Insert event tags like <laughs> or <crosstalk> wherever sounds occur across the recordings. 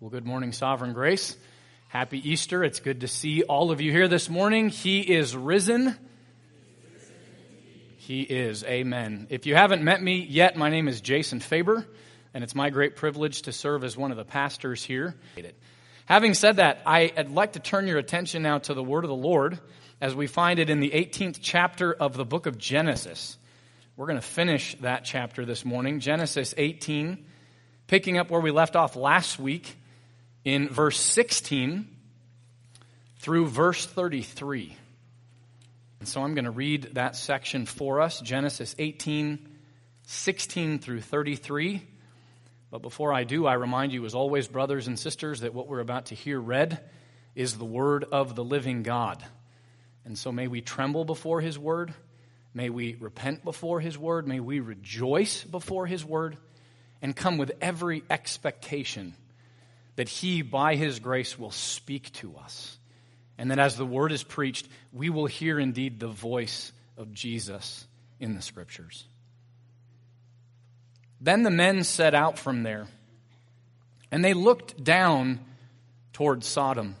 Well, good morning, Sovereign Grace. Happy Easter. It's good to see all of you here this morning. He is risen. He is. Amen. If you haven't met me yet, my name is Jason Faber, and it's my great privilege to serve as one of the pastors here. Having said that, I'd like to turn your attention now to the Word of the Lord as we find it in the 18th chapter of the book of Genesis. We're going to finish that chapter this morning, Genesis 18 picking up where we left off last week in verse 16 through verse 33. And so I'm going to read that section for us Genesis 18, 16 through 33. But before I do, I remind you, as always, brothers and sisters, that what we're about to hear read is the word of the living God. And so may we tremble before his word. May we repent before his word. May we rejoice before his word and come with every expectation that He, by His grace, will speak to us. And that as the word is preached, we will hear indeed the voice of Jesus in the Scriptures. Then the men set out from there, and they looked down toward Sodom.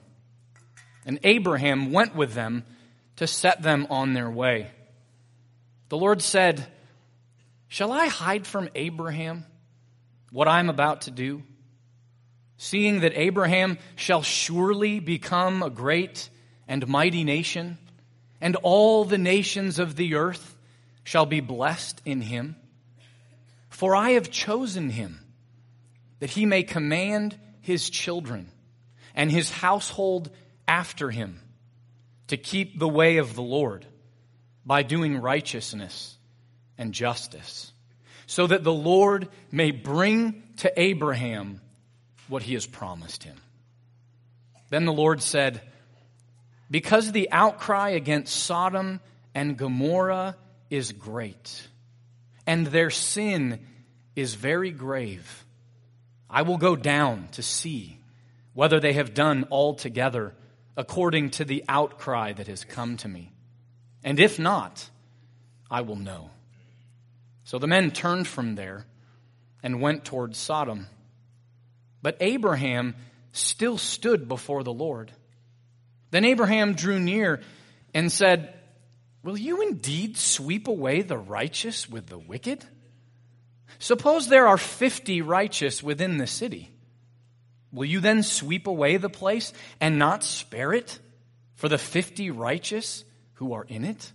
And Abraham went with them to set them on their way. The Lord said, Shall I hide from Abraham what I'm about to do? Seeing that Abraham shall surely become a great and mighty nation, and all the nations of the earth shall be blessed in him. For I have chosen him that he may command his children and his household after him to keep the way of the Lord by doing righteousness and justice so that the Lord may bring to Abraham what he has promised him. Then the Lord said, Because the outcry against Sodom and Gomorrah is great, and their sin is very grave, I will go down to see whether they have done altogether according to the outcry that has come to me. And if not, I will know. So the men turned from there and went toward Sodom. But Abraham still stood before the Lord. Then Abraham drew near and said, Will you indeed sweep away the righteous with the wicked? Suppose there are fifty righteous within the city. Will you then sweep away the place and not spare it for the fifty righteous who are in it?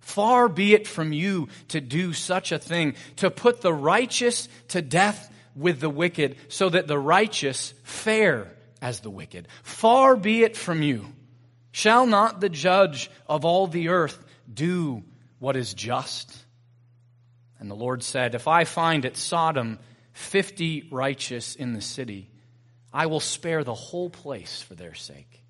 Far be it from you to do such a thing, to put the righteous to death with the wicked, so that the righteous fare as the wicked. Far be it from you. Shall not the judge of all the earth do what is just? And the Lord said, If I find at Sodom fifty righteous in the city, I will spare the whole place for their sake.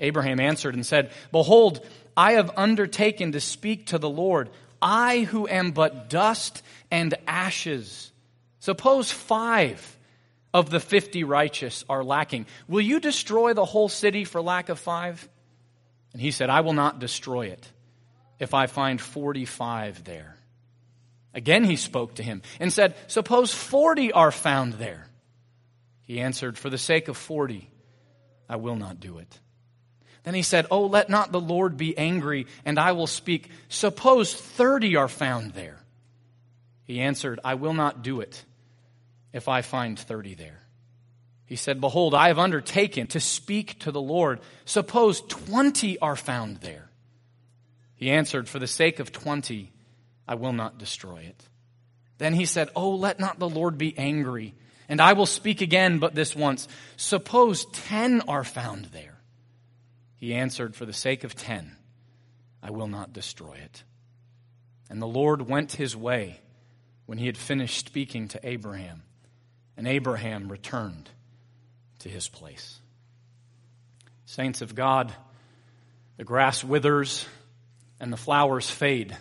Abraham answered and said, Behold, I have undertaken to speak to the Lord, I who am but dust and ashes. Suppose five of the fifty righteous are lacking. Will you destroy the whole city for lack of five? And he said, I will not destroy it if I find 45 there. Again he spoke to him and said, Suppose 40 are found there. He answered, For the sake of 40, I will not do it. Then he said, Oh, let not the Lord be angry, and I will speak. Suppose thirty are found there. He answered, I will not do it if I find thirty there. He said, Behold, I have undertaken to speak to the Lord. Suppose twenty are found there. He answered, For the sake of twenty, I will not destroy it. Then he said, Oh, let not the Lord be angry, and I will speak again, but this once. Suppose ten are found there. He answered, For the sake of ten, I will not destroy it. And the Lord went his way when he had finished speaking to Abraham, and Abraham returned to his place. Saints of God, the grass withers and the flowers fade,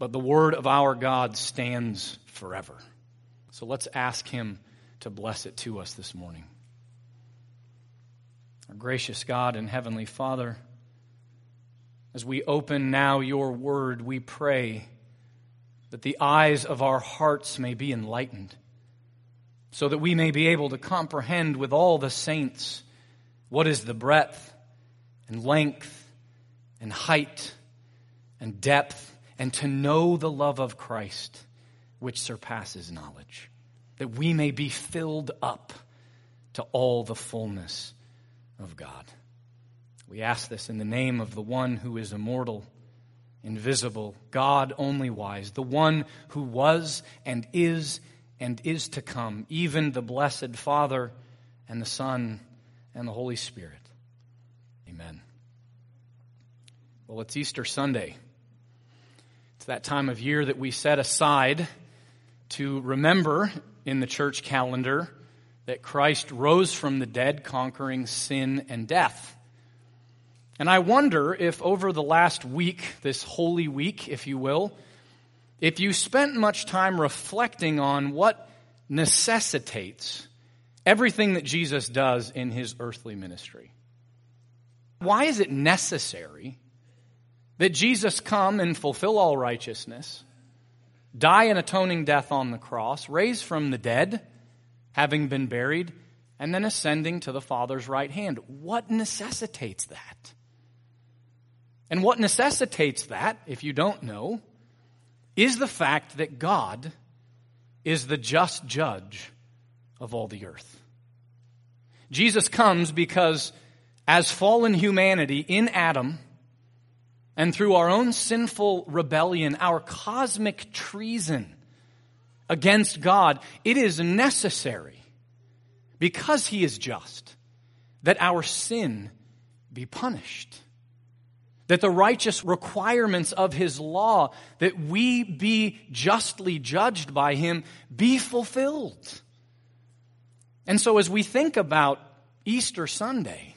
but the word of our God stands forever. So let's ask him to bless it to us this morning. Our gracious God and Heavenly Father, as we open now your word, we pray that the eyes of our hearts may be enlightened, so that we may be able to comprehend with all the saints what is the breadth and length and height and depth, and to know the love of Christ, which surpasses knowledge, that we may be filled up to all the fullness of God. We ask this in the name of the one who is immortal, invisible, God only wise, the one who was and is and is to come, even the blessed Father and the Son and the Holy Spirit. Amen. Well, it's Easter Sunday. It's that time of year that we set aside to remember in the church calendar that Christ rose from the dead, conquering sin and death. And I wonder if over the last week, this holy week, if you will, if you spent much time reflecting on what necessitates everything that Jesus does in his earthly ministry. Why is it necessary that Jesus come and fulfill all righteousness, die an atoning death on the cross, raise from the dead, having been buried, and then ascending to the Father's right hand? What necessitates that? And what necessitates that, if you don't know, is the fact that God is the just judge of all the earth. Jesus comes because as fallen humanity in Adam, and through our own sinful rebellion, our cosmic treason against God, it is necessary, because He is just, that our sin be punished that the righteous requirements of his law, that we be justly judged by him, be fulfilled. And so as we think about Easter Sunday,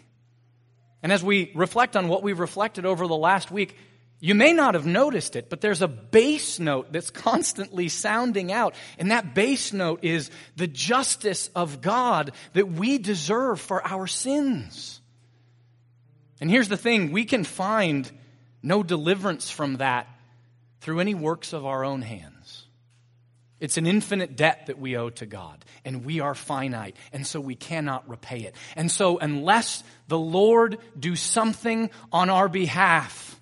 and as we reflect on what we've reflected over the last week, you may not have noticed it, but there's a bass note that's constantly sounding out. And that bass note is the justice of God that we deserve for our sins. And here's the thing we can find no deliverance from that through any works of our own hands. It's an infinite debt that we owe to God, and we are finite, and so we cannot repay it. And so, unless the Lord do something on our behalf,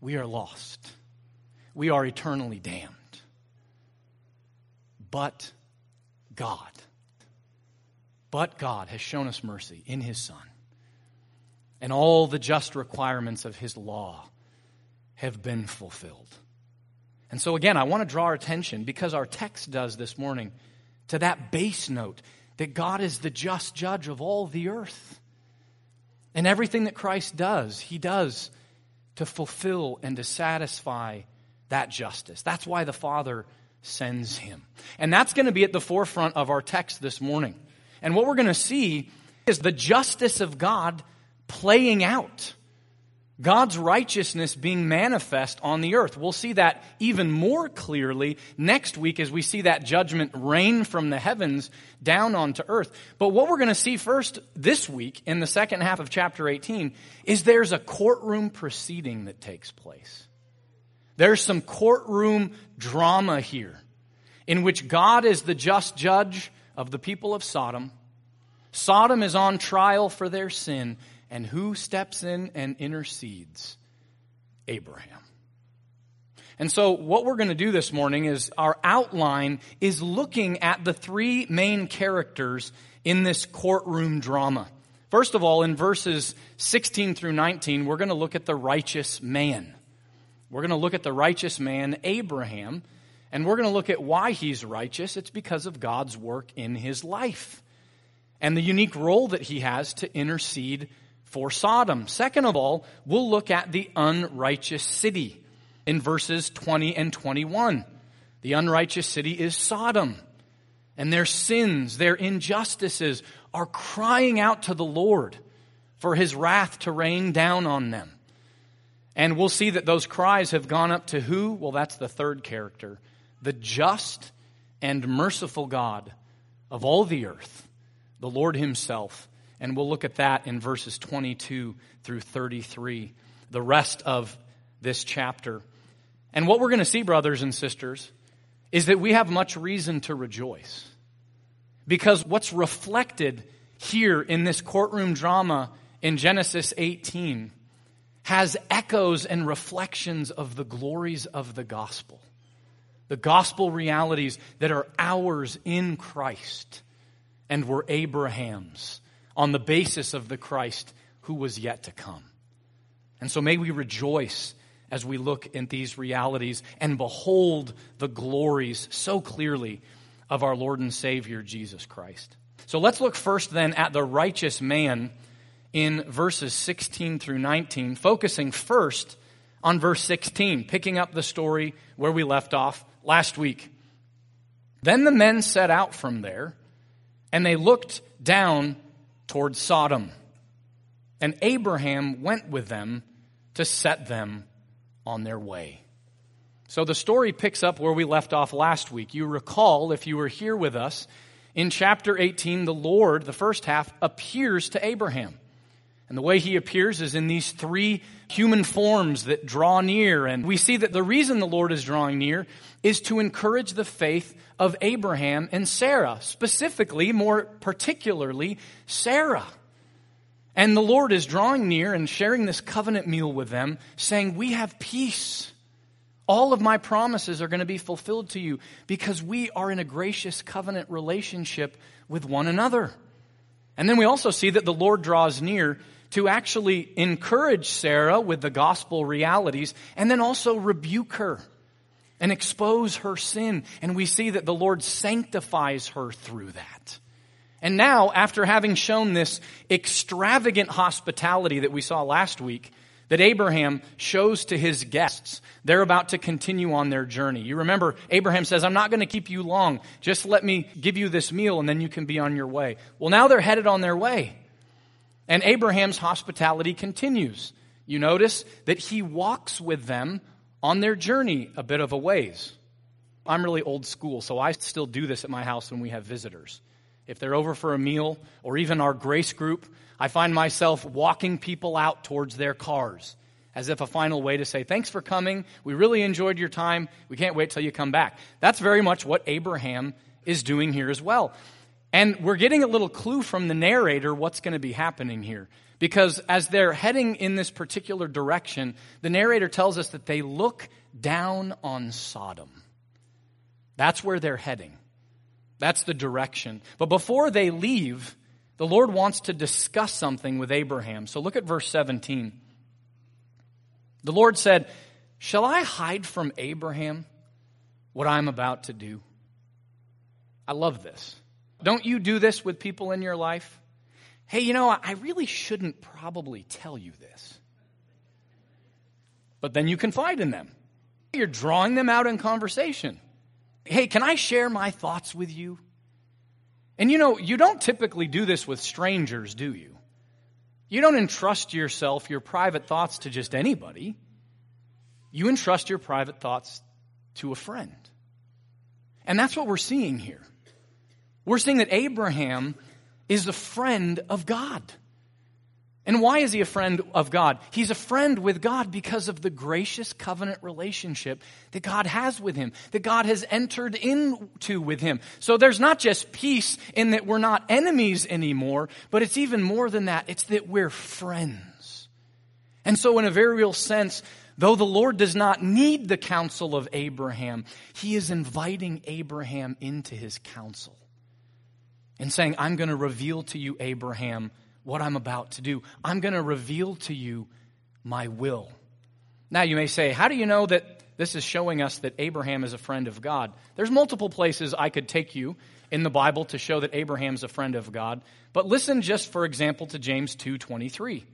we are lost. We are eternally damned. But God, but God has shown us mercy in His Son and all the just requirements of his law have been fulfilled. And so, again, I want to draw our attention, because our text does this morning, to that bass note that God is the just judge of all the earth. And everything that Christ does, he does to fulfill and to satisfy that justice. That's why the Father sends him. And that's going to be at the forefront of our text this morning. And what we're going to see is the justice of God playing out. God's righteousness being manifest on the earth. We'll see that even more clearly next week as we see that judgment rain from the heavens down onto earth. But what we're going to see first this week in the second half of chapter 18 is there's a courtroom proceeding that takes place. There's some courtroom drama here in which God is the just judge of the people of Sodom. Sodom is on trial for their sin, and who steps in and intercedes? Abraham. And so, what we're going to do this morning is our outline is looking at the three main characters in this courtroom drama. First of all, in verses 16 through 19, we're going to look at the righteous man. We're going to look at the righteous man, Abraham, and we're going to look at why he's righteous. It's because of God's work in his life and the unique role that he has to intercede for Sodom. Second of all, we'll look at the unrighteous city in verses 20 and 21. The unrighteous city is Sodom, and their sins, their injustices are crying out to the Lord for his wrath to rain down on them. And we'll see that those cries have gone up to who? Well, that's the third character the just and merciful God of all the earth, the Lord Himself and we'll look at that in verses 22 through 33, the rest of this chapter. And what we're going to see, brothers and sisters, is that we have much reason to rejoice. Because what's reflected here in this courtroom drama in Genesis 18 has echoes and reflections of the glories of the gospel. The gospel realities that are ours in Christ and were Abraham's on the basis of the Christ who was yet to come. And so may we rejoice as we look at these realities and behold the glories so clearly of our Lord and Savior Jesus Christ. So let's look first then at the righteous man in verses 16 through 19, focusing first on verse 16, picking up the story where we left off last week. Then the men set out from there, and they looked down toward Sodom. And Abraham went with them to set them on their way. So the story picks up where we left off last week. You recall, if you were here with us, in chapter 18, the Lord, the first half, appears to Abraham. And the way he appears is in these three human forms that draw near. And we see that the reason the Lord is drawing near is to encourage the faith of Abraham and Sarah, specifically, more particularly, Sarah. And the Lord is drawing near and sharing this covenant meal with them, saying, We have peace. All of my promises are going to be fulfilled to you because we are in a gracious covenant relationship with one another. And then we also see that the Lord draws near to actually encourage Sarah with the gospel realities and then also rebuke her and expose her sin. And we see that the Lord sanctifies her through that. And now, after having shown this extravagant hospitality that we saw last week, that Abraham shows to his guests, they're about to continue on their journey. You remember, Abraham says, I'm not going to keep you long. Just let me give you this meal and then you can be on your way. Well, now they're headed on their way. And Abraham's hospitality continues. You notice that he walks with them on their journey a bit of a ways. I'm really old school, so I still do this at my house when we have visitors. If they're over for a meal or even our grace group, I find myself walking people out towards their cars as if a final way to say, Thanks for coming. We really enjoyed your time. We can't wait till you come back. That's very much what Abraham is doing here as well. And we're getting a little clue from the narrator what's going to be happening here. Because as they're heading in this particular direction, the narrator tells us that they look down on Sodom. That's where they're heading. That's the direction. But before they leave, the Lord wants to discuss something with Abraham. So look at verse 17. The Lord said, Shall I hide from Abraham what I'm about to do? I love this. Don't you do this with people in your life? Hey, you know, I really shouldn't probably tell you this. But then you confide in them. You're drawing them out in conversation. Hey, can I share my thoughts with you? And you know, you don't typically do this with strangers, do you? You don't entrust yourself, your private thoughts to just anybody. You entrust your private thoughts to a friend. And that's what we're seeing here. We're seeing that Abraham is a friend of God. And why is he a friend of God? He's a friend with God because of the gracious covenant relationship that God has with him, that God has entered into with him. So there's not just peace in that we're not enemies anymore, but it's even more than that. It's that we're friends. And so in a very real sense, though the Lord does not need the counsel of Abraham, he is inviting Abraham into his counsel and saying, I'm going to reveal to you, Abraham, what I'm about to do. I'm going to reveal to you my will. Now, you may say, How do you know that this is showing us that Abraham is a friend of God? There's multiple places I could take you in the Bible to show that Abraham's a friend of God. But listen just, for example, to James 2.23.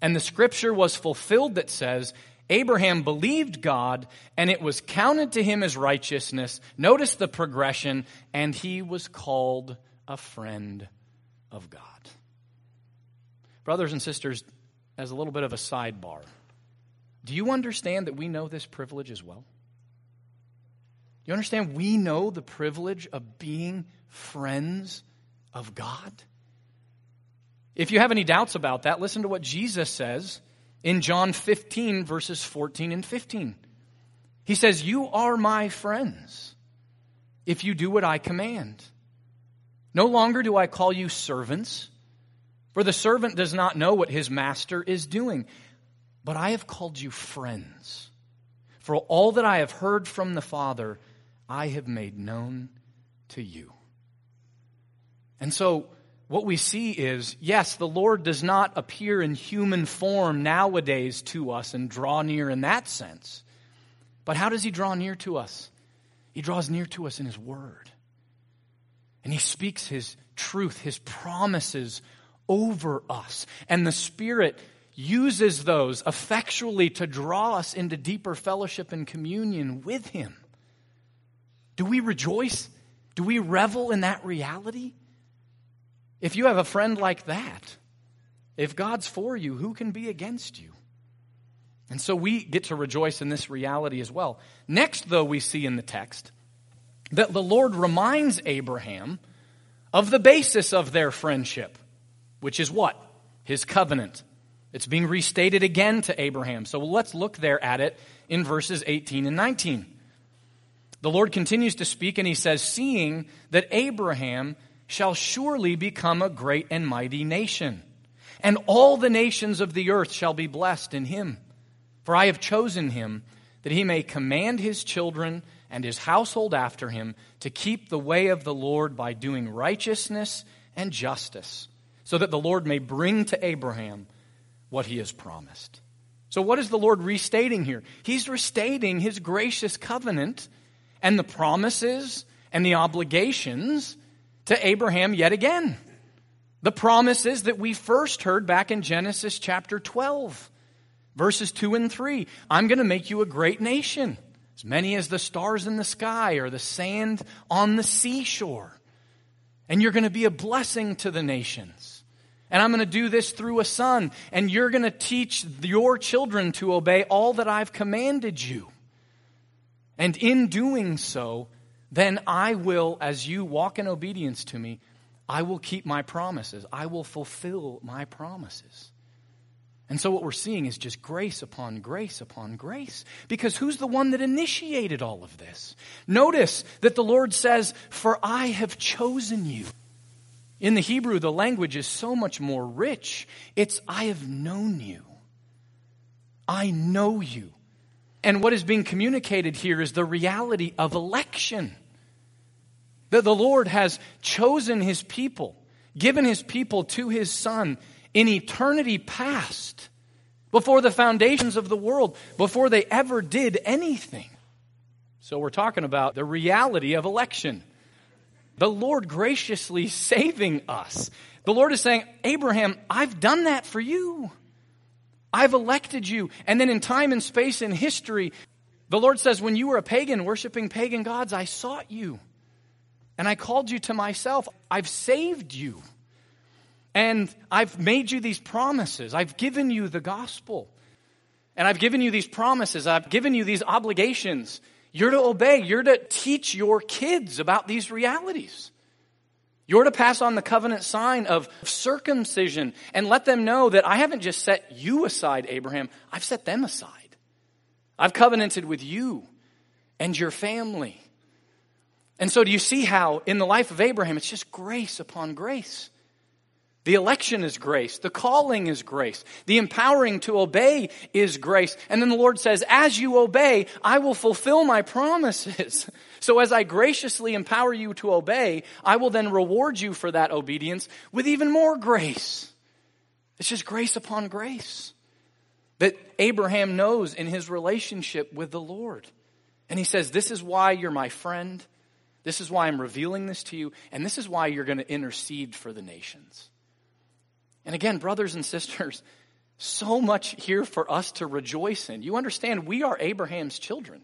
And the scripture was fulfilled that says, Abraham believed God, and it was counted to him as righteousness. Notice the progression, and he was called a friend of God. Brothers and sisters, as a little bit of a sidebar, do you understand that we know this privilege as well? You understand we know the privilege of being friends of God? If you have any doubts about that, listen to what Jesus says in John 15, verses 14 and 15. He says, You are my friends if you do what I command. No longer do I call you servants, for the servant does not know what his master is doing, but I have called you friends. For all that I have heard from the Father, I have made known to you. And so, what we see is yes, the Lord does not appear in human form nowadays to us and draw near in that sense. But how does He draw near to us? He draws near to us in His Word. And He speaks His truth, His promises over us. And the Spirit uses those effectually to draw us into deeper fellowship and communion with Him. Do we rejoice? Do we revel in that reality? If you have a friend like that, if God's for you, who can be against you? And so we get to rejoice in this reality as well. Next, though, we see in the text that the Lord reminds Abraham of the basis of their friendship, which is what? His covenant. It's being restated again to Abraham. So let's look there at it in verses 18 and 19. The Lord continues to speak and he says, Seeing that Abraham shall surely become a great and mighty nation. And all the nations of the earth shall be blessed in him. For I have chosen him that he may command his children and his household after him to keep the way of the Lord by doing righteousness and justice, so that the Lord may bring to Abraham what he has promised. So, what is the Lord restating here? He's restating his gracious covenant and the promises and the obligations to Abraham yet again. The promises that we first heard back in Genesis chapter 12, verses 2 and 3. I'm going to make you a great nation, as many as the stars in the sky or the sand on the seashore. And you're going to be a blessing to the nations. And I'm going to do this through a son. And you're going to teach your children to obey all that I've commanded you. And in doing so, then I will, as you walk in obedience to me, I will keep my promises. I will fulfill my promises. And so what we're seeing is just grace upon grace upon grace. Because who's the one that initiated all of this? Notice that the Lord says, For I have chosen you. In the Hebrew, the language is so much more rich. It's, I have known you. I know you. And what is being communicated here is the reality of election. That the Lord has chosen his people, given his people to his Son in eternity past, before the foundations of the world, before they ever did anything. So we're talking about the reality of election. The Lord graciously saving us. The Lord is saying, Abraham, I've done that for you. I've elected you. And then in time and space and history, the Lord says, when you were a pagan worshiping pagan gods, I sought you and I called you to myself. I've saved you. And I've made you these promises. I've given you the gospel. And I've given you these promises. I've given you these obligations. You're to obey. You're to teach your kids about these realities. You're to pass on the covenant sign of circumcision and let them know that I haven't just set you aside, Abraham, I've set them aside. I've covenanted with you and your family. And so, do you see how in the life of Abraham, it's just grace upon grace? The election is grace. The calling is grace. The empowering to obey is grace. And then the Lord says, as you obey, I will fulfill my promises. <laughs> So as I graciously empower you to obey, I will then reward you for that obedience with even more grace. It's just grace upon grace that Abraham knows in his relationship with the Lord. And he says, this is why you're my friend. This is why I'm revealing this to you, and this is why you're going to intercede for the nations. And again, brothers and sisters, so much here for us to rejoice in. You understand, we are Abraham's children.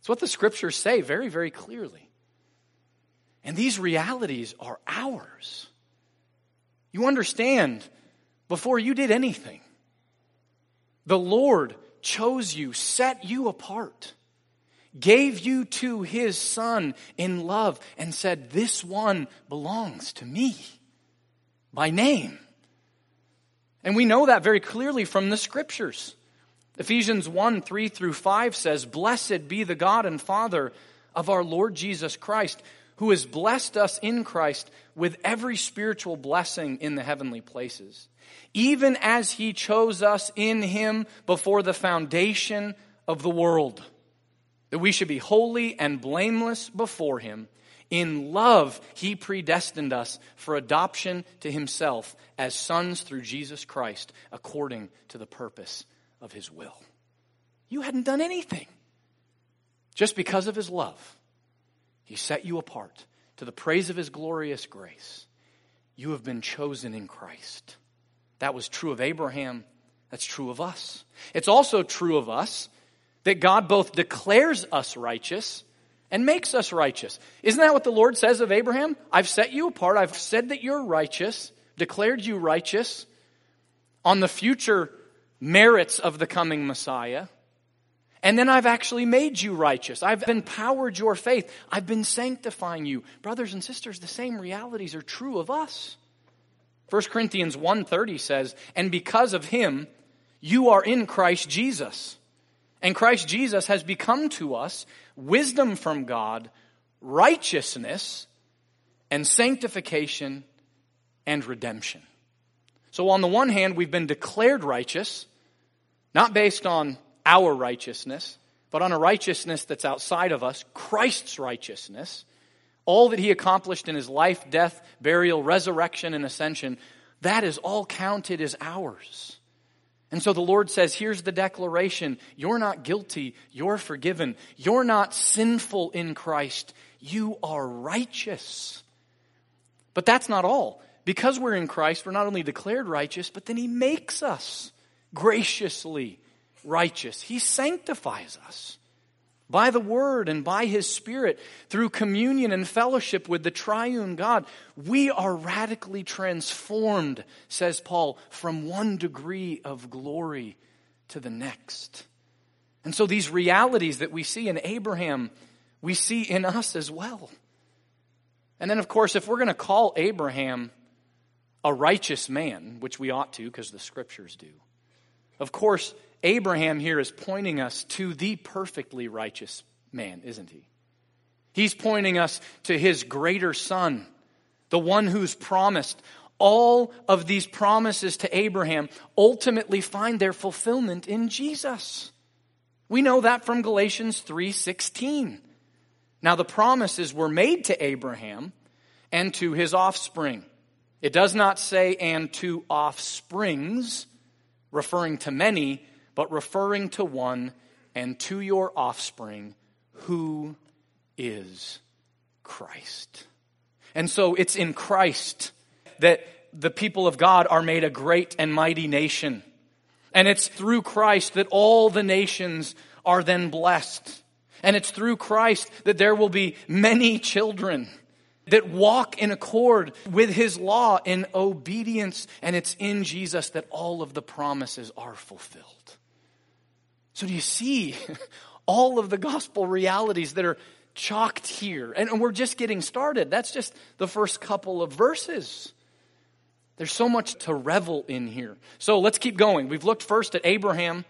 It's what the scriptures say very, very clearly. And these realities are ours. You understand, before you did anything, the Lord chose you, set you apart gave you to his son in love and said, This one belongs to me by name. And we know that very clearly from the scriptures. Ephesians 1 3 through 5 says, Blessed be the God and Father of our Lord Jesus Christ, who has blessed us in Christ with every spiritual blessing in the heavenly places, even as he chose us in him before the foundation of the world, that we should be holy and blameless before him. In love, he predestined us for adoption to himself as sons through Jesus Christ, according to the purpose of his will. You hadn't done anything. Just because of his love, he set you apart to the praise of his glorious grace. You have been chosen in Christ. That was true of Abraham. That's true of us. It's also true of us that God both declares us righteous and makes us righteous. Isn't that what the Lord says of Abraham? I've set you apart. I've said that you're righteous, declared you righteous on the future merits of the coming Messiah. And then I've actually made you righteous. I've empowered your faith. I've been sanctifying you. Brothers and sisters, the same realities are true of us. 1 Corinthians 1:30 says, "And because of him you are in Christ Jesus." And Christ Jesus has become to us wisdom from God, righteousness, and sanctification and redemption. So on the one hand, we've been declared righteous, not based on our righteousness, but on a righteousness that's outside of us, Christ's righteousness. All that he accomplished in his life, death, burial, resurrection, and ascension, that is all counted as ours. And so the Lord says, here's the declaration. You're not guilty. You're forgiven. You're not sinful in Christ. You are righteous. But that's not all. Because we're in Christ, we're not only declared righteous, but then He makes us graciously righteous. He sanctifies us by the Word and by His Spirit through communion and fellowship with the triune God. We are radically transformed, says Paul, from one degree of glory to the next. And so these realities that we see in Abraham, we see in us as well. And then, of course, if we're going to call Abraham a righteous man, which we ought to because the scriptures do, of course, Abraham here is pointing us to the perfectly righteous man, isn't he? He's pointing us to his greater son, the one who's promised. All of these promises to Abraham ultimately find their fulfillment in Jesus. We know that from Galatians 3:16. Now the promises were made to Abraham and to his offspring. It does not say and to offsprings, referring to many, but referring to one and to your offspring who is Christ. And so it's in Christ that the people of God are made a great and mighty nation. And it's through Christ that all the nations are then blessed. And it's through Christ that there will be many children that walk in accord with his law in obedience. And it's in Jesus that all of the promises are fulfilled. So, do you see <laughs> all of the gospel realities that are chalked here? And we're just getting started. That's just the first couple of verses. There's so much to revel in here. So, let's keep going. We've looked first at Abraham,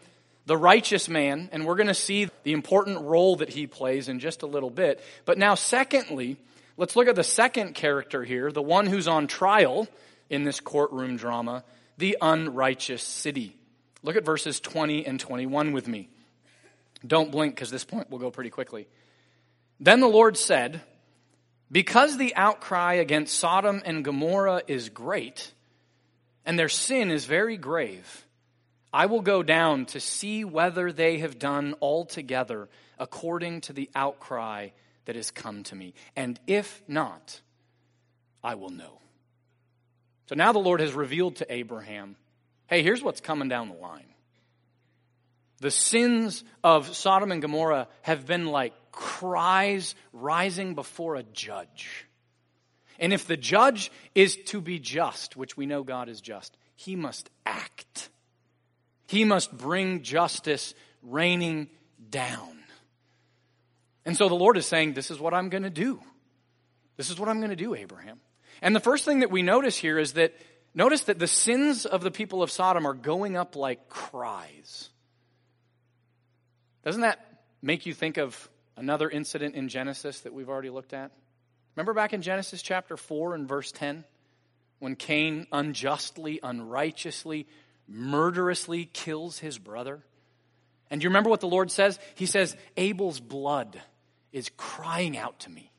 the righteous man, and we're going to see the important role that he plays in just a little bit. But now, secondly, let's look at the second character here, the one who's on trial in this courtroom drama, the unrighteous city. Look at verses 20 and 21 with me. Don't blink because this point will go pretty quickly. Then the Lord said, Because the outcry against Sodom and Gomorrah is great, and their sin is very grave, I will go down to see whether they have done altogether according to the outcry that has come to me. And if not, I will know. So now the Lord has revealed to Abraham Hey, here's what's coming down the line. The sins of Sodom and Gomorrah have been like cries rising before a judge. And if the judge is to be just, which we know God is just, he must act. He must bring justice raining down. And so the Lord is saying, This is what I'm going to do. This is what I'm going to do, Abraham. And the first thing that we notice here is that Notice that the sins of the people of Sodom are going up like cries. Doesn't that make you think of another incident in Genesis that we've already looked at? Remember back in Genesis chapter 4 and verse 10? When Cain unjustly, unrighteously, murderously kills his brother? And do you remember what the Lord says? He says, Abel's blood is crying out to me.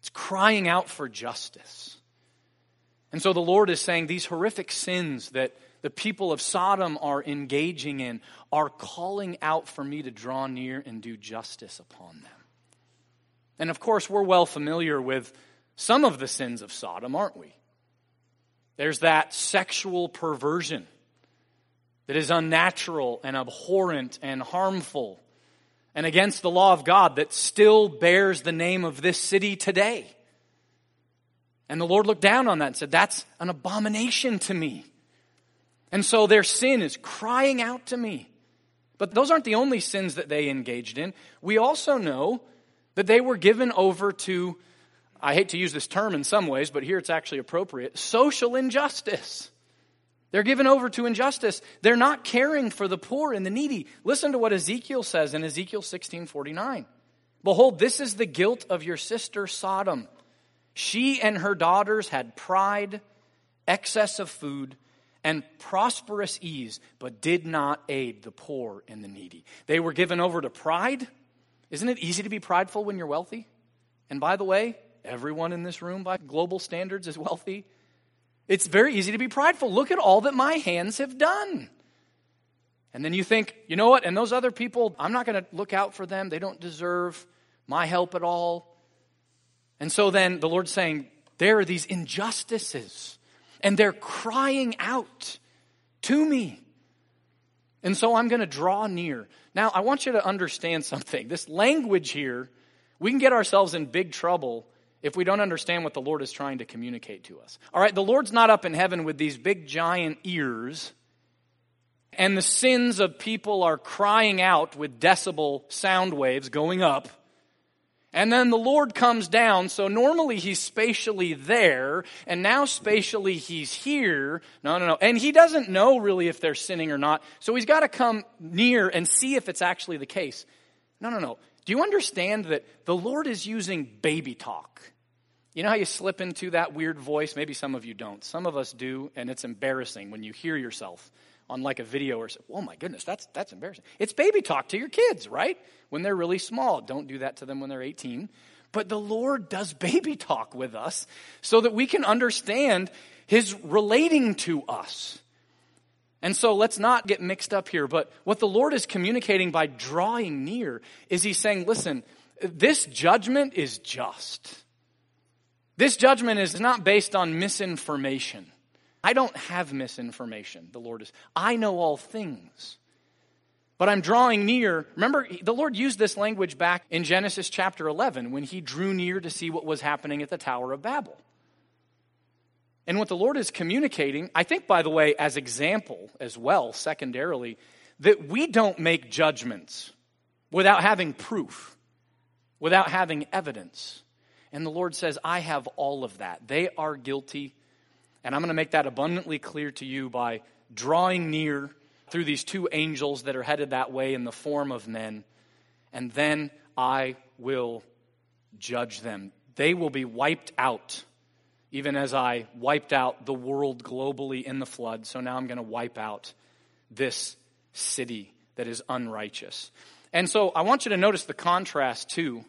It's crying out for justice. And so the Lord is saying these horrific sins that the people of Sodom are engaging in are calling out for me to draw near and do justice upon them. And of course, we're well familiar with some of the sins of Sodom, aren't we? There's that sexual perversion that is unnatural and abhorrent and harmful and against the law of God that still bears the name of this city today. And the Lord looked down on that and said, That's an abomination to me. And so their sin is crying out to me. But those aren't the only sins that they engaged in. We also know that they were given over to, I hate to use this term in some ways, but here it's actually appropriate social injustice. They're given over to injustice. They're not caring for the poor and the needy. Listen to what Ezekiel says in Ezekiel 16:49. Behold, this is the guilt of your sister Sodom. She and her daughters had pride, excess of food, and prosperous ease, but did not aid the poor and the needy. They were given over to pride. Isn't it easy to be prideful when you're wealthy? And by the way, everyone in this room by global standards is wealthy. It's very easy to be prideful. Look at all that my hands have done. And then you think, you know what? And those other people, I'm not going to look out for them. They don't deserve my help at all. And so then the Lord's saying, there are these injustices, and they're crying out to me. And so I'm going to draw near. Now, I want you to understand something. This language here, we can get ourselves in big trouble if we don't understand what the Lord is trying to communicate to us. All right, the Lord's not up in heaven with these big giant ears, and the sins of people are crying out with decibel sound waves going up. And then the Lord comes down, so normally he's spatially there, and now spatially he's here. No, no, no. And he doesn't know really if they're sinning or not, so he's got to come near and see if it's actually the case. No, no, no. Do you understand that the Lord is using baby talk? You know how you slip into that weird voice? Maybe some of you don't. Some of us do, and it's embarrassing when you hear yourself on like a video or oh my goodness, that's that's embarrassing. It's baby talk to your kids, right? When they're really small. Don't do that to them when they're 18. But the Lord does <laughs> baby talk with us so that we can understand his relating to us. And so let's not get mixed up here, but what the Lord is communicating by drawing near is he's saying, listen, this judgment is just. This judgment is not based on misinformation. I don't have misinformation, the Lord is. I know all things. But I'm drawing near. Remember, the Lord used this language back in Genesis chapter 11 when he drew near to see what was happening at the Tower of Babel. And what the Lord is communicating, I think, by the way, as example as well, secondarily, that we don't make judgments without having proof, without having evidence. And the Lord says, I have all of that. They are guilty. And I'm going to make that abundantly clear to you by drawing near through these two angels that are headed that way in the form of men. And then I will judge them. They will be wiped out, even as I wiped out the world globally in the flood. So now I'm going to wipe out this city that is unrighteous. And so I want you to notice the contrast, too,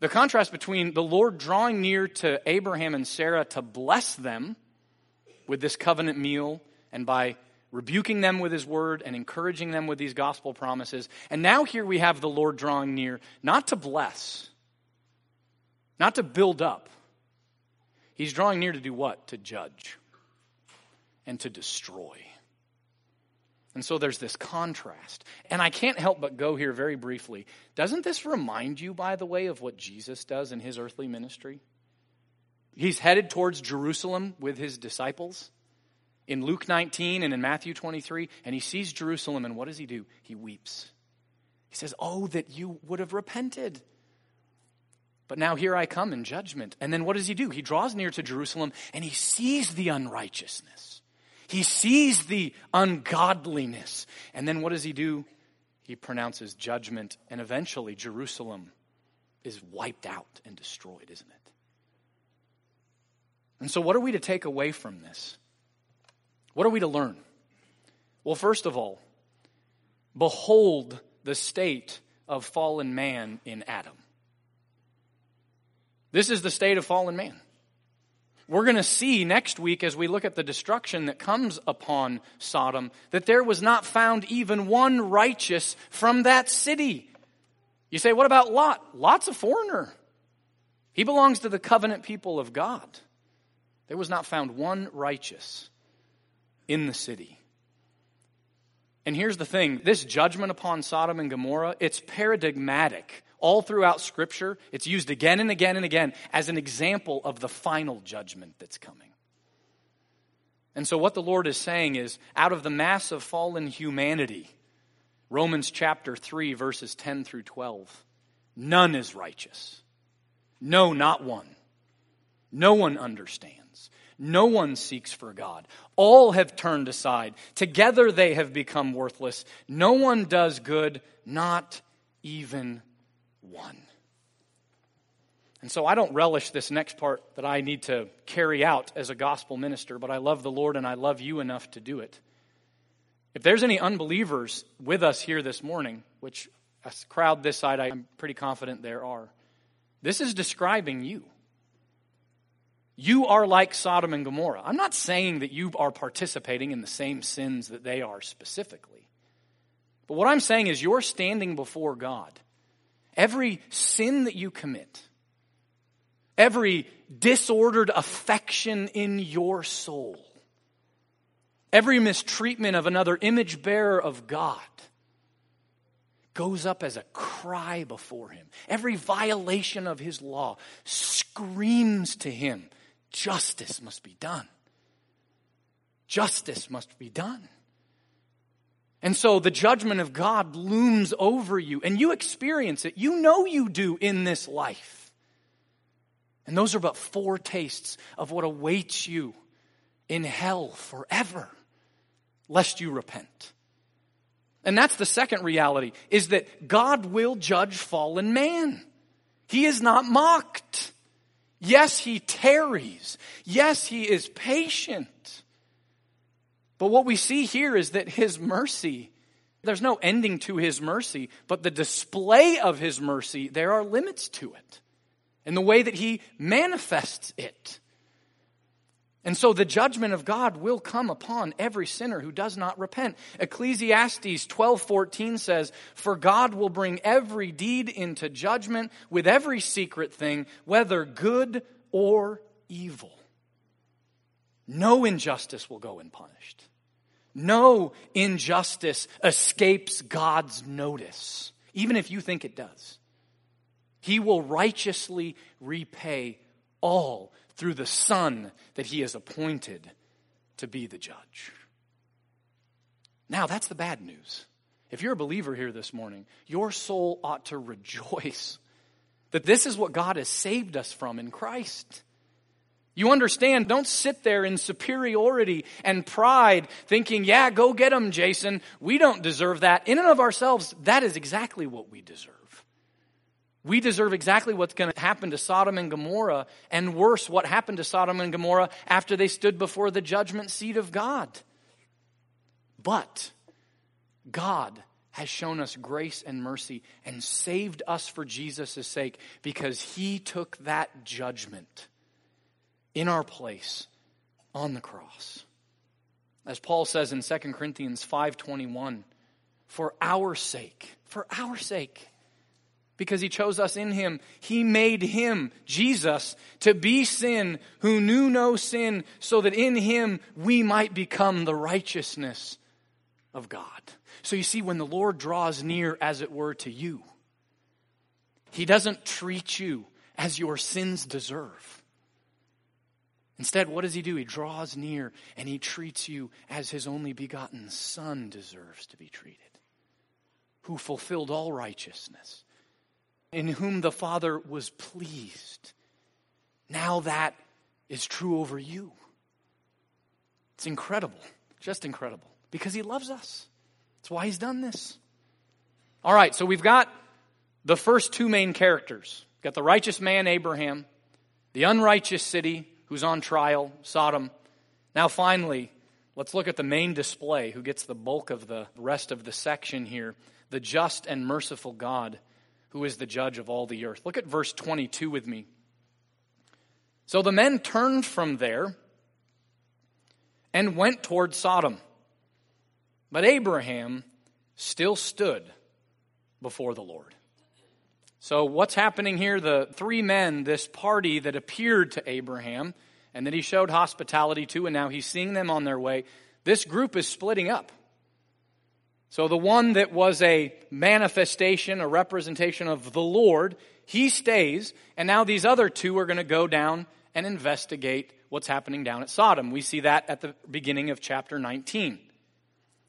the contrast between the Lord drawing near to Abraham and Sarah to bless them with this covenant meal and by rebuking them with his word and encouraging them with these gospel promises. And now here we have the Lord drawing near, not to bless, not to build up. He's drawing near to do what? To judge and to destroy. And so there's this contrast. And I can't help but go here very briefly. Doesn't this remind you, by the way, of what Jesus does in his earthly ministry? He's headed towards Jerusalem with his disciples in Luke 19 and in Matthew 23, and he sees Jerusalem, and what does he do? He weeps. He says, Oh, that you would have repented. But now here I come in judgment. And then what does he do? He draws near to Jerusalem and he sees the unrighteousness. He sees the ungodliness. And then what does he do? He pronounces judgment, and eventually Jerusalem is wiped out and destroyed, isn't it? And so, what are we to take away from this? What are we to learn? Well, first of all, behold the state of fallen man in Adam. This is the state of fallen man. We're going to see next week as we look at the destruction that comes upon Sodom that there was not found even one righteous from that city. You say, what about Lot? Lot's a foreigner. He belongs to the covenant people of God. There was not found one righteous in the city. And here's the thing this judgment upon Sodom and Gomorrah, it's paradigmatic. All throughout Scripture, it's used again and again and again as an example of the final judgment that's coming. And so, what the Lord is saying is out of the mass of fallen humanity, Romans chapter 3, verses 10 through 12, none is righteous. No, not one. No one understands. No one seeks for God. All have turned aside. Together they have become worthless. No one does good, not even one. And so I don't relish this next part that I need to carry out as a gospel minister, but I love the Lord and I love you enough to do it. If there's any unbelievers with us here this morning, which a crowd this side, I'm pretty confident there are, this is describing you. You are like Sodom and Gomorrah. I'm not saying that you are participating in the same sins that they are specifically. But what I'm saying is you're standing before God. Every sin that you commit, every disordered affection in your soul, every mistreatment of another image bearer of God goes up as a cry before him. Every violation of his law screams to him justice must be done. Justice must be done. And so the judgment of God looms over you, and you experience it. You know you do in this life. And those are but foretastes of what awaits you in hell forever, lest you repent. And that's the second reality, is that God will judge fallen man. He is not mocked. Yes, he tarries. Yes, he is patient. But what we see here is that his mercy, there's no ending to his mercy, but the display of his mercy, there are limits to it. and the way that he manifests it. And so the judgment of God will come upon every sinner who does not repent. Ecclesiastes 12:14 says, "For God will bring every deed into judgment with every secret thing, whether good or evil." No injustice will go unpunished. No injustice escapes God's notice, even if you think it does. He will righteously repay all through the Son that he has appointed to be the judge. Now, that's the bad news. If you're a believer here this morning, your soul ought to rejoice that this is what God has saved us from in Christ. You understand, don't sit there in superiority and pride thinking, yeah, go get them, Jason. We don't deserve that. In and of ourselves, that is exactly what we deserve. We deserve exactly what's going to happen to Sodom and Gomorrah, and worse, what happened to Sodom and Gomorrah after they stood before the judgment seat of God. But God has shown us grace and mercy and saved us for Jesus' sake because he took that judgment in our place on the cross. As Paul says in 2 Corinthians 5:21, for our sake, for our sake because he chose us in him. He made him, Jesus, to be sin who knew no sin, so that in him we might become the righteousness of God. So you see, when the Lord draws near, as it were, to you, he doesn't treat you as your sins deserve. Instead, what does he do? He draws near and he treats you as his only begotten Son deserves to be treated, who fulfilled all righteousness in whom the Father was pleased. Now that is true over you. It's incredible, just incredible, because He loves us. That's why He's done this. All right, so we've got the first two main characters. We've got the righteous man, Abraham, the unrighteous city, who's on trial, Sodom. Now, finally, let's look at the main display, who gets the bulk of the rest of the section here the just and merciful God, who is the judge of all the earth. Look at verse 22 with me. So the men turned from there and went toward Sodom. But Abraham still stood before the Lord. So, what's happening here? The three men, this party that appeared to Abraham and that he showed hospitality to, and now he's seeing them on their way, this group is splitting up. So, the one that was a manifestation, a representation of the Lord, he stays, and now these other two are going to go down and investigate what's happening down at Sodom. We see that at the beginning of chapter 19.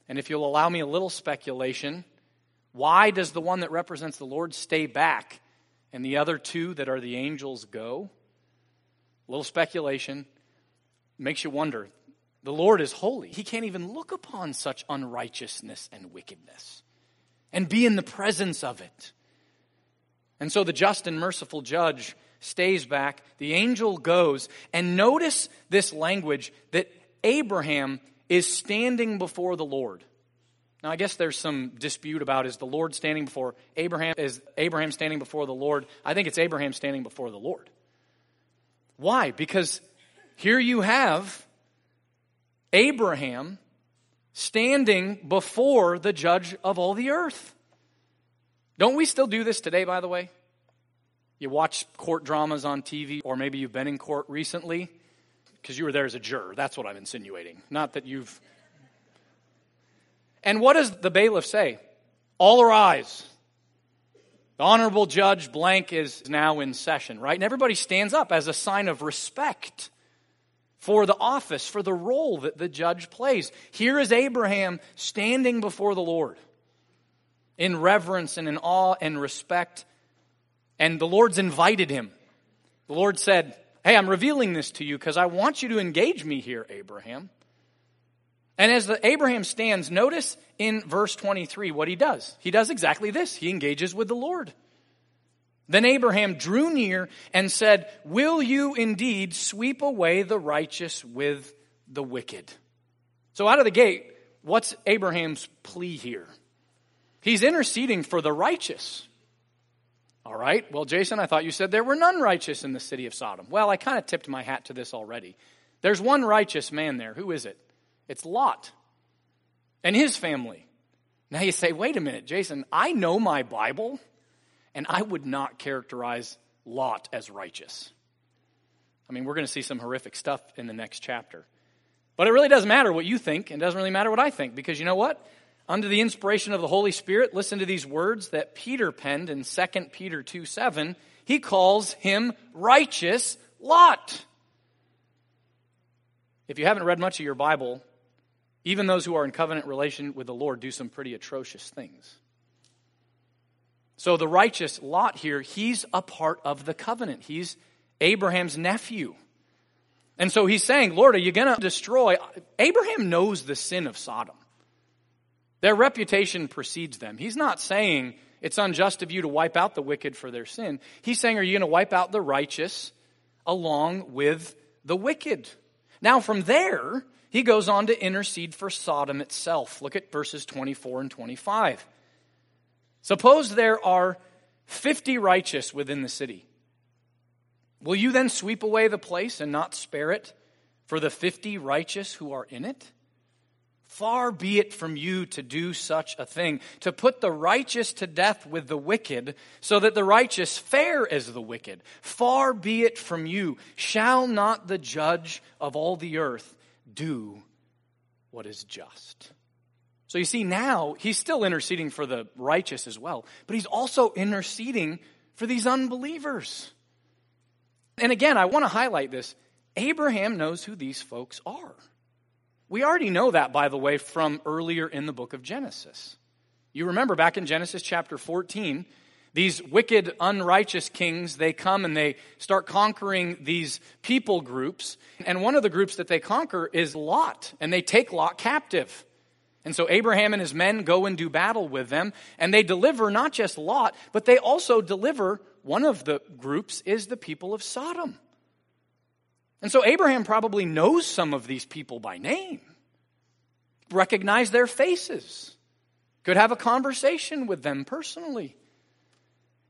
And if you'll allow me a little speculation, why does the one that represents the Lord stay back and the other two that are the angels go? A little speculation makes you wonder. The Lord is holy. He can't even look upon such unrighteousness and wickedness and be in the presence of it. And so the just and merciful judge stays back. The angel goes. And notice this language that Abraham is standing before the Lord. Now, I guess there's some dispute about is the Lord standing before Abraham? Is Abraham standing before the Lord? I think it's Abraham standing before the Lord. Why? Because here you have Abraham standing before the judge of all the earth. Don't we still do this today, by the way? You watch court dramas on TV, or maybe you've been in court recently because you were there as a juror. That's what I'm insinuating. Not that you've and what does the bailiff say? All arise. The honorable judge blank is now in session, right? And everybody stands up as a sign of respect for the office, for the role that the judge plays. Here is Abraham standing before the Lord in reverence and in awe and respect. And the Lord's invited him. The Lord said, Hey, I'm revealing this to you because I want you to engage me here, Abraham. And as the Abraham stands, notice in verse 23 what he does. He does exactly this. He engages with the Lord. Then Abraham drew near and said, Will you indeed sweep away the righteous with the wicked? So out of the gate, what's Abraham's plea here? He's interceding for the righteous. All right. Well, Jason, I thought you said there were none righteous in the city of Sodom. Well, I kind of tipped my hat to this already. There's one righteous man there. Who is it? It's Lot and his family. Now you say, wait a minute, Jason, I know my Bible, and I would not characterize Lot as righteous. I mean, we're going to see some horrific stuff in the next chapter. But it really doesn't matter what you think, and it doesn't really matter what I think, because you know what? Under the inspiration of the Holy Spirit, listen to these words that Peter penned in 2 Peter 2 7. He calls him righteous Lot. If you haven't read much of your Bible, even those who are in covenant relation with the Lord do some pretty atrocious things. So the righteous Lot here, he's a part of the covenant. He's Abraham's nephew. And so he's saying, Lord, are you going to destroy? Abraham knows the sin of Sodom. Their reputation precedes them. He's not saying it's unjust of you to wipe out the wicked for their sin. He's saying, are you going to wipe out the righteous along with the wicked? Now, from there, he goes on to intercede for Sodom itself. Look at verses 24 and 25. Suppose there are 50 righteous within the city. Will you then sweep away the place and not spare it for the 50 righteous who are in it? Far be it from you to do such a thing, to put the righteous to death with the wicked, so that the righteous fare as the wicked. Far be it from you. Shall not the judge of all the earth do what is just. So you see, now he's still interceding for the righteous as well, but he's also interceding for these unbelievers. And again, I want to highlight this. Abraham knows who these folks are. We already know that, by the way, from earlier in the book of Genesis. You remember back in Genesis chapter 14, these wicked, unrighteous kings, they come and they start conquering these people groups. And one of the groups that they conquer is Lot, and they take Lot captive. And so Abraham and his men go and do battle with them, and they deliver not just Lot, but they also deliver one of the groups is the people of Sodom. And so Abraham probably knows some of these people by name, recognize their faces, could have a conversation with them personally.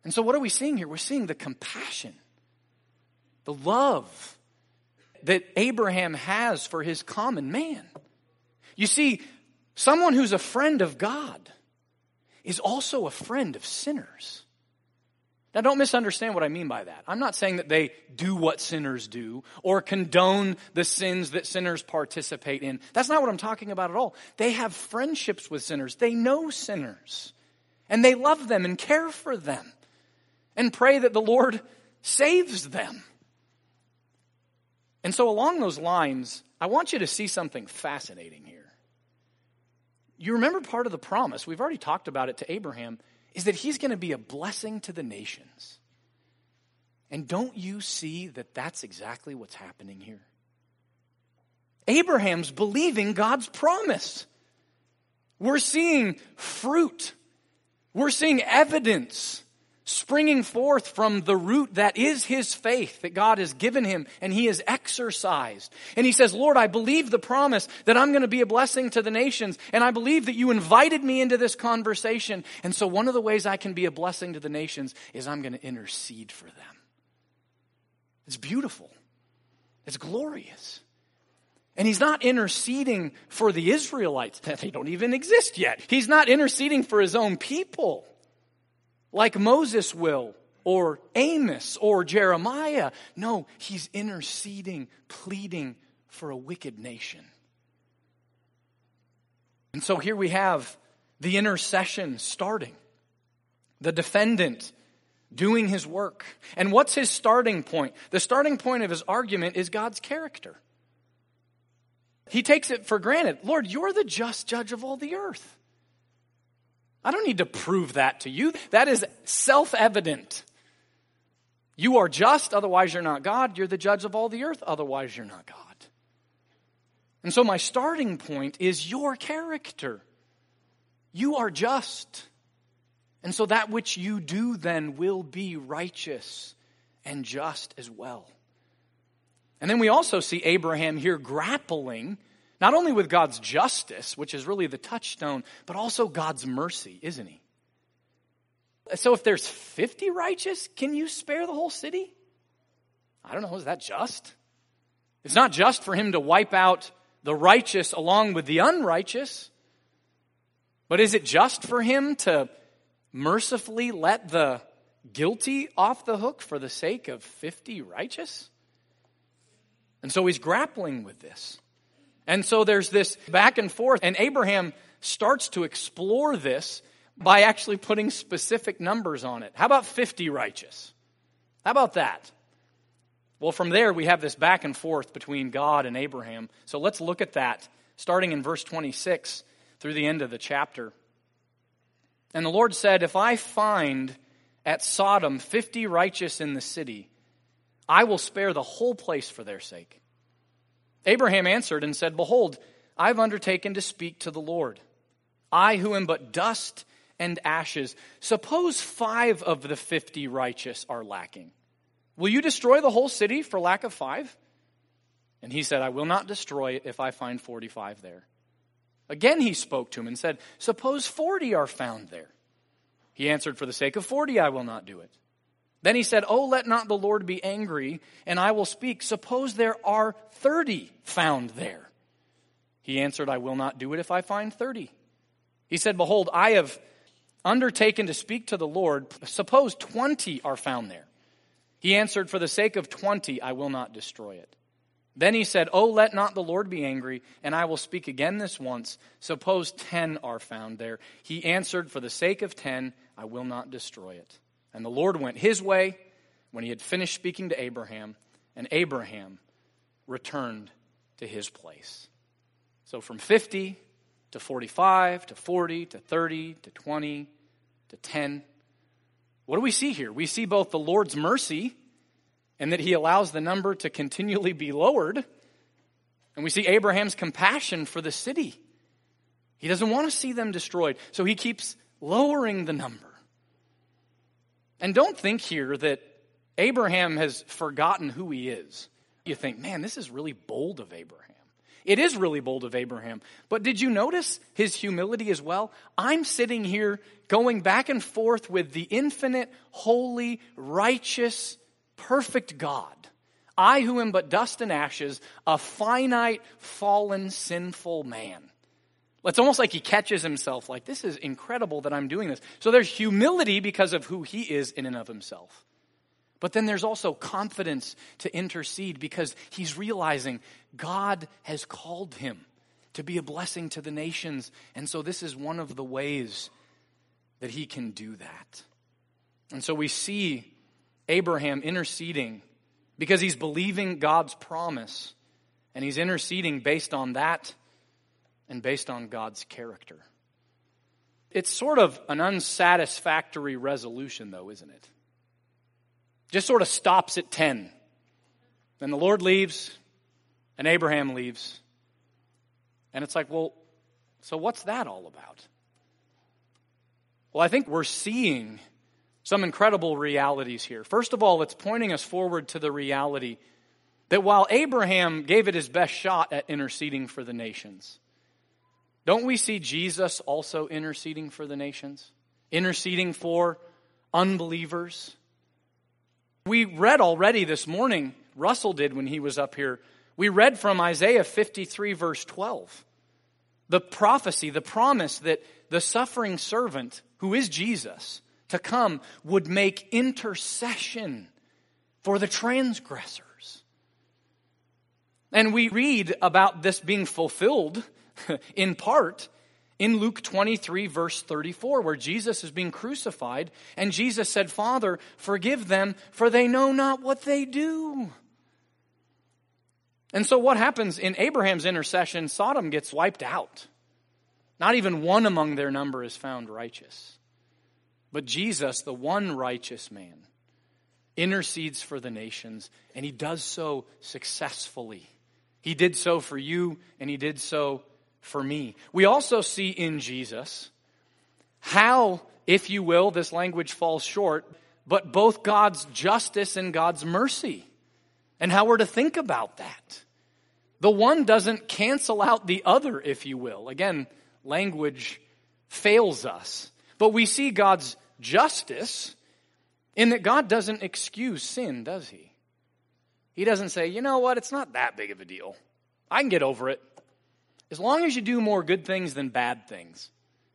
And so, what are we seeing here? We're seeing the compassion, the love that Abraham has for his common man. You see, someone who's a friend of God is also a friend of sinners. Now, don't misunderstand what I mean by that. I'm not saying that they do what sinners do or condone the sins that sinners participate in. That's not what I'm talking about at all. They have friendships with sinners, they know sinners, and they love them and care for them and pray that the Lord saves them. And so, along those lines, I want you to see something fascinating here. You remember part of the promise, we've already talked about it to Abraham, is that he's going to be a blessing to the nations. And don't you see that that's exactly what's happening here? Abraham's believing God's promise. We're seeing fruit. We're seeing evidence springing forth from the root that is his faith that God has given him and he has exercised. And he says, Lord, I believe the promise that I'm going to be a blessing to the nations. And I believe that you invited me into this conversation. And so one of the ways I can be a blessing to the nations is I'm going to intercede for them. It's beautiful. It's glorious. And he's not interceding for the Israelites. <laughs> They don't even exist yet. He's not interceding for his own people like Moses will, or Amos, or Jeremiah. No, he's interceding, pleading for a wicked nation. And so here we have the intercession starting, the defendant doing his work. And what's his starting point? The starting point of his argument is God's character. He takes it for granted. Lord, you're the just judge of all the earth. I don't need to prove that to you. That is self evident. You are just, otherwise you're not God. You're the judge of all the earth, otherwise you're not God. And so my starting point is your character. You are just. And so that which you do then will be righteous and just as well. And then we also see Abraham here grappling not only with God's justice, which is really the touchstone, but also God's mercy, isn't he? So if there's 50 righteous, can you spare the whole city? I don't know, is that just? It's not just for him to wipe out the righteous along with the unrighteous, but is it just for him to mercifully let the guilty off the hook for the sake of 50 righteous? And so he's grappling with this. And so there's this back and forth, and Abraham starts to explore this by actually putting specific numbers on it. How about 50 righteous? How about that? Well, from there, we have this back and forth between God and Abraham. So let's look at that, starting in verse 26 through the end of the chapter. And the Lord said, If I find at Sodom 50 righteous in the city, I will spare the whole place for their sake. Abraham answered and said, Behold, I've undertaken to speak to the Lord. I who am but dust and ashes. Suppose five of the fifty righteous are lacking. Will you destroy the whole city for lack of five? And he said, I will not destroy it if I find 45 there. Again he spoke to him and said, Suppose 40 are found there. He answered, For the sake of 40, I will not do it. Then he said, Oh, let not the Lord be angry, and I will speak. Suppose there are 30 found there. He answered, I will not do it if I find 30. He said, Behold, I have undertaken to speak to the Lord. Suppose 20 are found there. He answered, For the sake of 20, I will not destroy it. Then he said, Oh, let not the Lord be angry, and I will speak again this once. Suppose 10 are found there. He answered, For the sake of 10, I will not destroy it. And the Lord went his way when he had finished speaking to Abraham, and Abraham returned to his place. So from 50 to 45 to 40 to 30 to 20 to 10. What do we see here? We see both the Lord's mercy and that he allows the number to continually be lowered. And we see Abraham's compassion for the city. He doesn't want to see them destroyed, so he keeps lowering the number. And don't think here that Abraham has forgotten who he is. You think, man, this is really bold of Abraham. It is really bold of Abraham. But did you notice his humility as well? I'm sitting here going back and forth with the infinite, holy, righteous, perfect God. I who am but dust and ashes, a finite, fallen, sinful man. It's almost like he catches himself like, this is incredible that I'm doing this. So there's humility because of who he is in and of himself. But then there's also confidence to intercede because he's realizing God has called him to be a blessing to the nations. And so this is one of the ways that he can do that. And so we see Abraham interceding because he's believing God's promise and he's interceding based on that and based on God's character. It's sort of an unsatisfactory resolution, though, isn't it? Just sort of stops at 10. Then the Lord leaves, and Abraham leaves. And it's like, well, so what's that all about? Well, I think we're seeing some incredible realities here. First of all, it's pointing us forward to the reality that while Abraham gave it his best shot at interceding for the nations, don't we see Jesus also interceding for the nations? Interceding for unbelievers? We read already this morning, Russell did when he was up here, we read from Isaiah 53, verse 12. The prophecy, the promise that the suffering servant, who is Jesus, to come would make intercession for the transgressors. And we read about this being fulfilled <laughs> in part in Luke 23, verse 34, where Jesus is being crucified, and Jesus said, Father, forgive them, for they know not what they do. And so, what happens in Abraham's intercession? Sodom gets wiped out. Not even one among their number is found righteous. But Jesus, the one righteous man, intercedes for the nations, and he does so successfully. He did so for you, and he did so for me. We also see in Jesus how, if you will, this language falls short, but both God's justice and God's mercy, and how we're to think about that. The one doesn't cancel out the other, if you will. Again, language fails us. But we see God's justice in that God doesn't excuse sin, does he? He doesn't say, you know what, it's not that big of a deal. I can get over it. As long as you do more good things than bad things,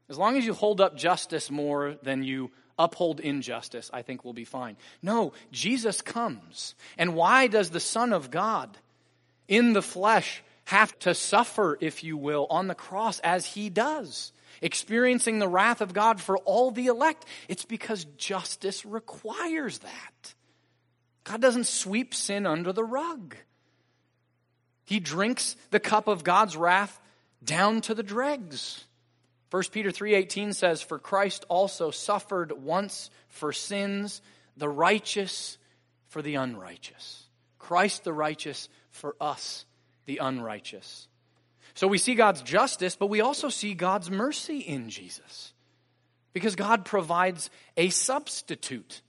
as long as you hold up justice more than you uphold injustice, I think we'll be fine. No, Jesus comes. And why does the Son of God in the flesh have to suffer, if you will, on the cross as he does? experiencing the wrath of God for all the elect. It's because justice requires that. God doesn't sweep sin under the rug. He drinks the cup of God's wrath down to the dregs. 1 Peter 3:18 says for Christ also suffered once for sins the righteous for the unrighteous. Christ the righteous for us the unrighteous. So we see God's justice, but we also see God's mercy in Jesus. Because God provides a substitute.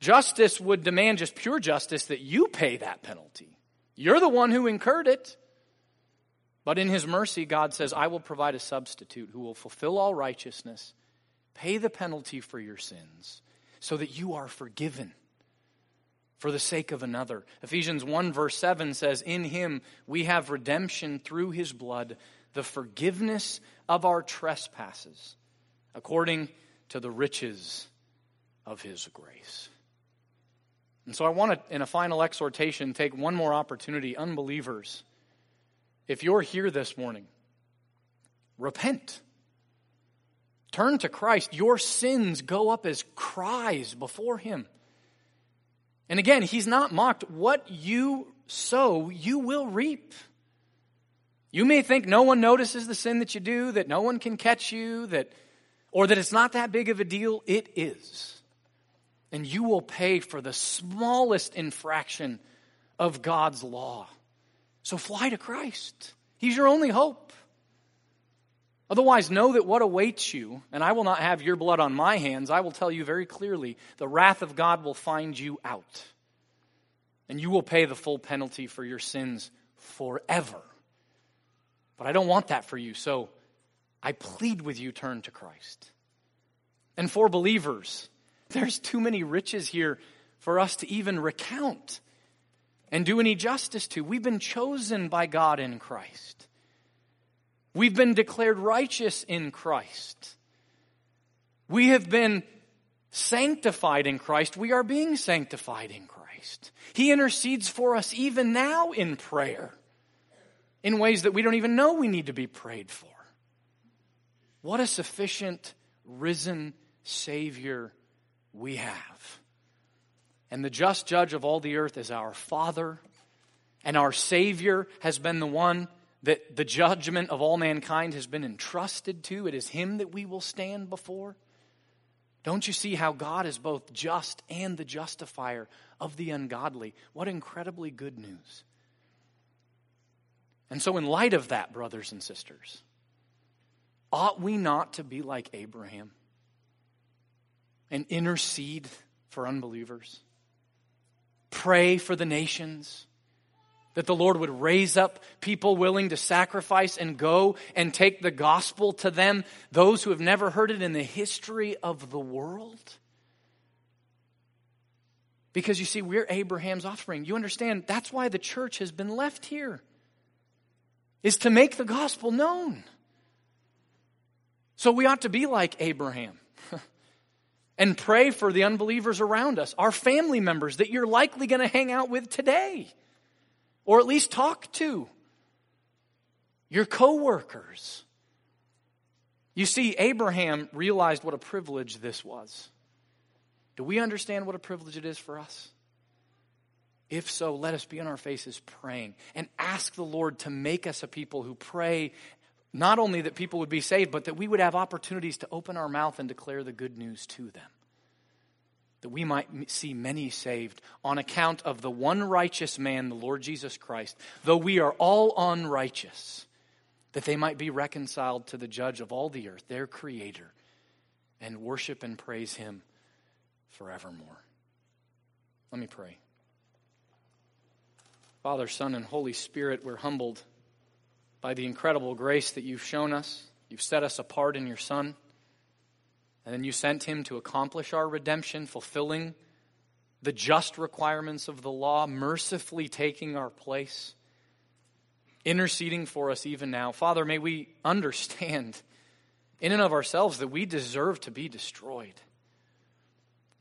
Justice would demand just pure justice that you pay that penalty. You're the one who incurred it. But in his mercy, God says, I will provide a substitute who will fulfill all righteousness, pay the penalty for your sins, so that you are forgiven for the sake of another. Ephesians 1, verse 7 says, In him we have redemption through his blood, the forgiveness of our trespasses, according to the riches of his grace. And so I want to, in a final exhortation, take one more opportunity. Unbelievers, if you're here this morning, repent. Turn to Christ. Your sins go up as cries before him. And again, he's not mocked. What you sow, you will reap. You may think no one notices the sin that you do, that no one can catch you, that or that it's not that big of a deal. It is. And you will pay for the smallest infraction of God's law. So fly to Christ. He's your only hope. Otherwise, know that what awaits you, and I will not have your blood on my hands, I will tell you very clearly the wrath of God will find you out. and you will pay the full penalty for your sins forever. But I don't want that for you, so I plead with you turn to Christ. And for believers, there's too many riches here for us to even recount and do any justice to. We've been chosen by God in Christ. We've been declared righteous in Christ. We have been sanctified in Christ. We are being sanctified in Christ. He intercedes for us even now in prayer in ways that we don't even know we need to be prayed for. What a sufficient risen Savior we have. And the just judge of all the earth is our Father, and our Savior has been the one that the judgment of all mankind has been entrusted to. It is Him that we will stand before. Don't you see how God is both just and the justifier of the ungodly? What incredibly good news. And so, in light of that, brothers and sisters, ought we not to be like Abraham and intercede for unbelievers? Pray for the nations that the Lord would raise up people willing to sacrifice and go and take the gospel to them, those who have never heard it in the history of the world. Because you see, we're Abraham's offspring. You understand, that's why the church has been left here, is to make the gospel known. So we ought to be like Abraham <laughs> and pray for the unbelievers around us, our family members that you're likely going to hang out with today or at least talk to your coworkers. You see, Abraham realized what a privilege this was. Do we understand what a privilege it is for us? If so, let us be on our faces praying and ask the Lord to make us a people who pray not only that people would be saved, but that we would have opportunities to open our mouth and declare the good news to them that we might see many saved on account of the one righteous man, the Lord Jesus Christ, though we are all unrighteous, that they might be reconciled to the judge of all the earth, their creator, and worship and praise him forevermore. Let me pray. Father, Son, and Holy Spirit, we're humbled by the incredible grace that you've shown us. You've set us apart in your Son. And then you sent him to accomplish our redemption, fulfilling the just requirements of the law, mercifully taking our place, interceding for us even now. Father, may we understand in and of ourselves that we deserve to be destroyed.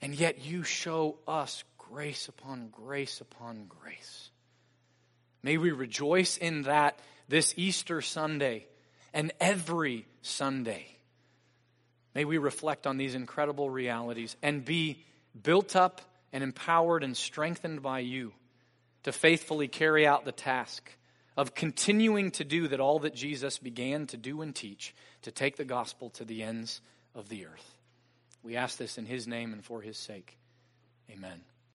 And yet you show us grace upon grace upon grace. May we rejoice in that this Easter Sunday and every Sunday. May we reflect on these incredible realities and be built up and empowered and strengthened by you to faithfully carry out the task of continuing to do that all that Jesus began to do and teach, to take the gospel to the ends of the earth. We ask this in his name and for his sake. Amen.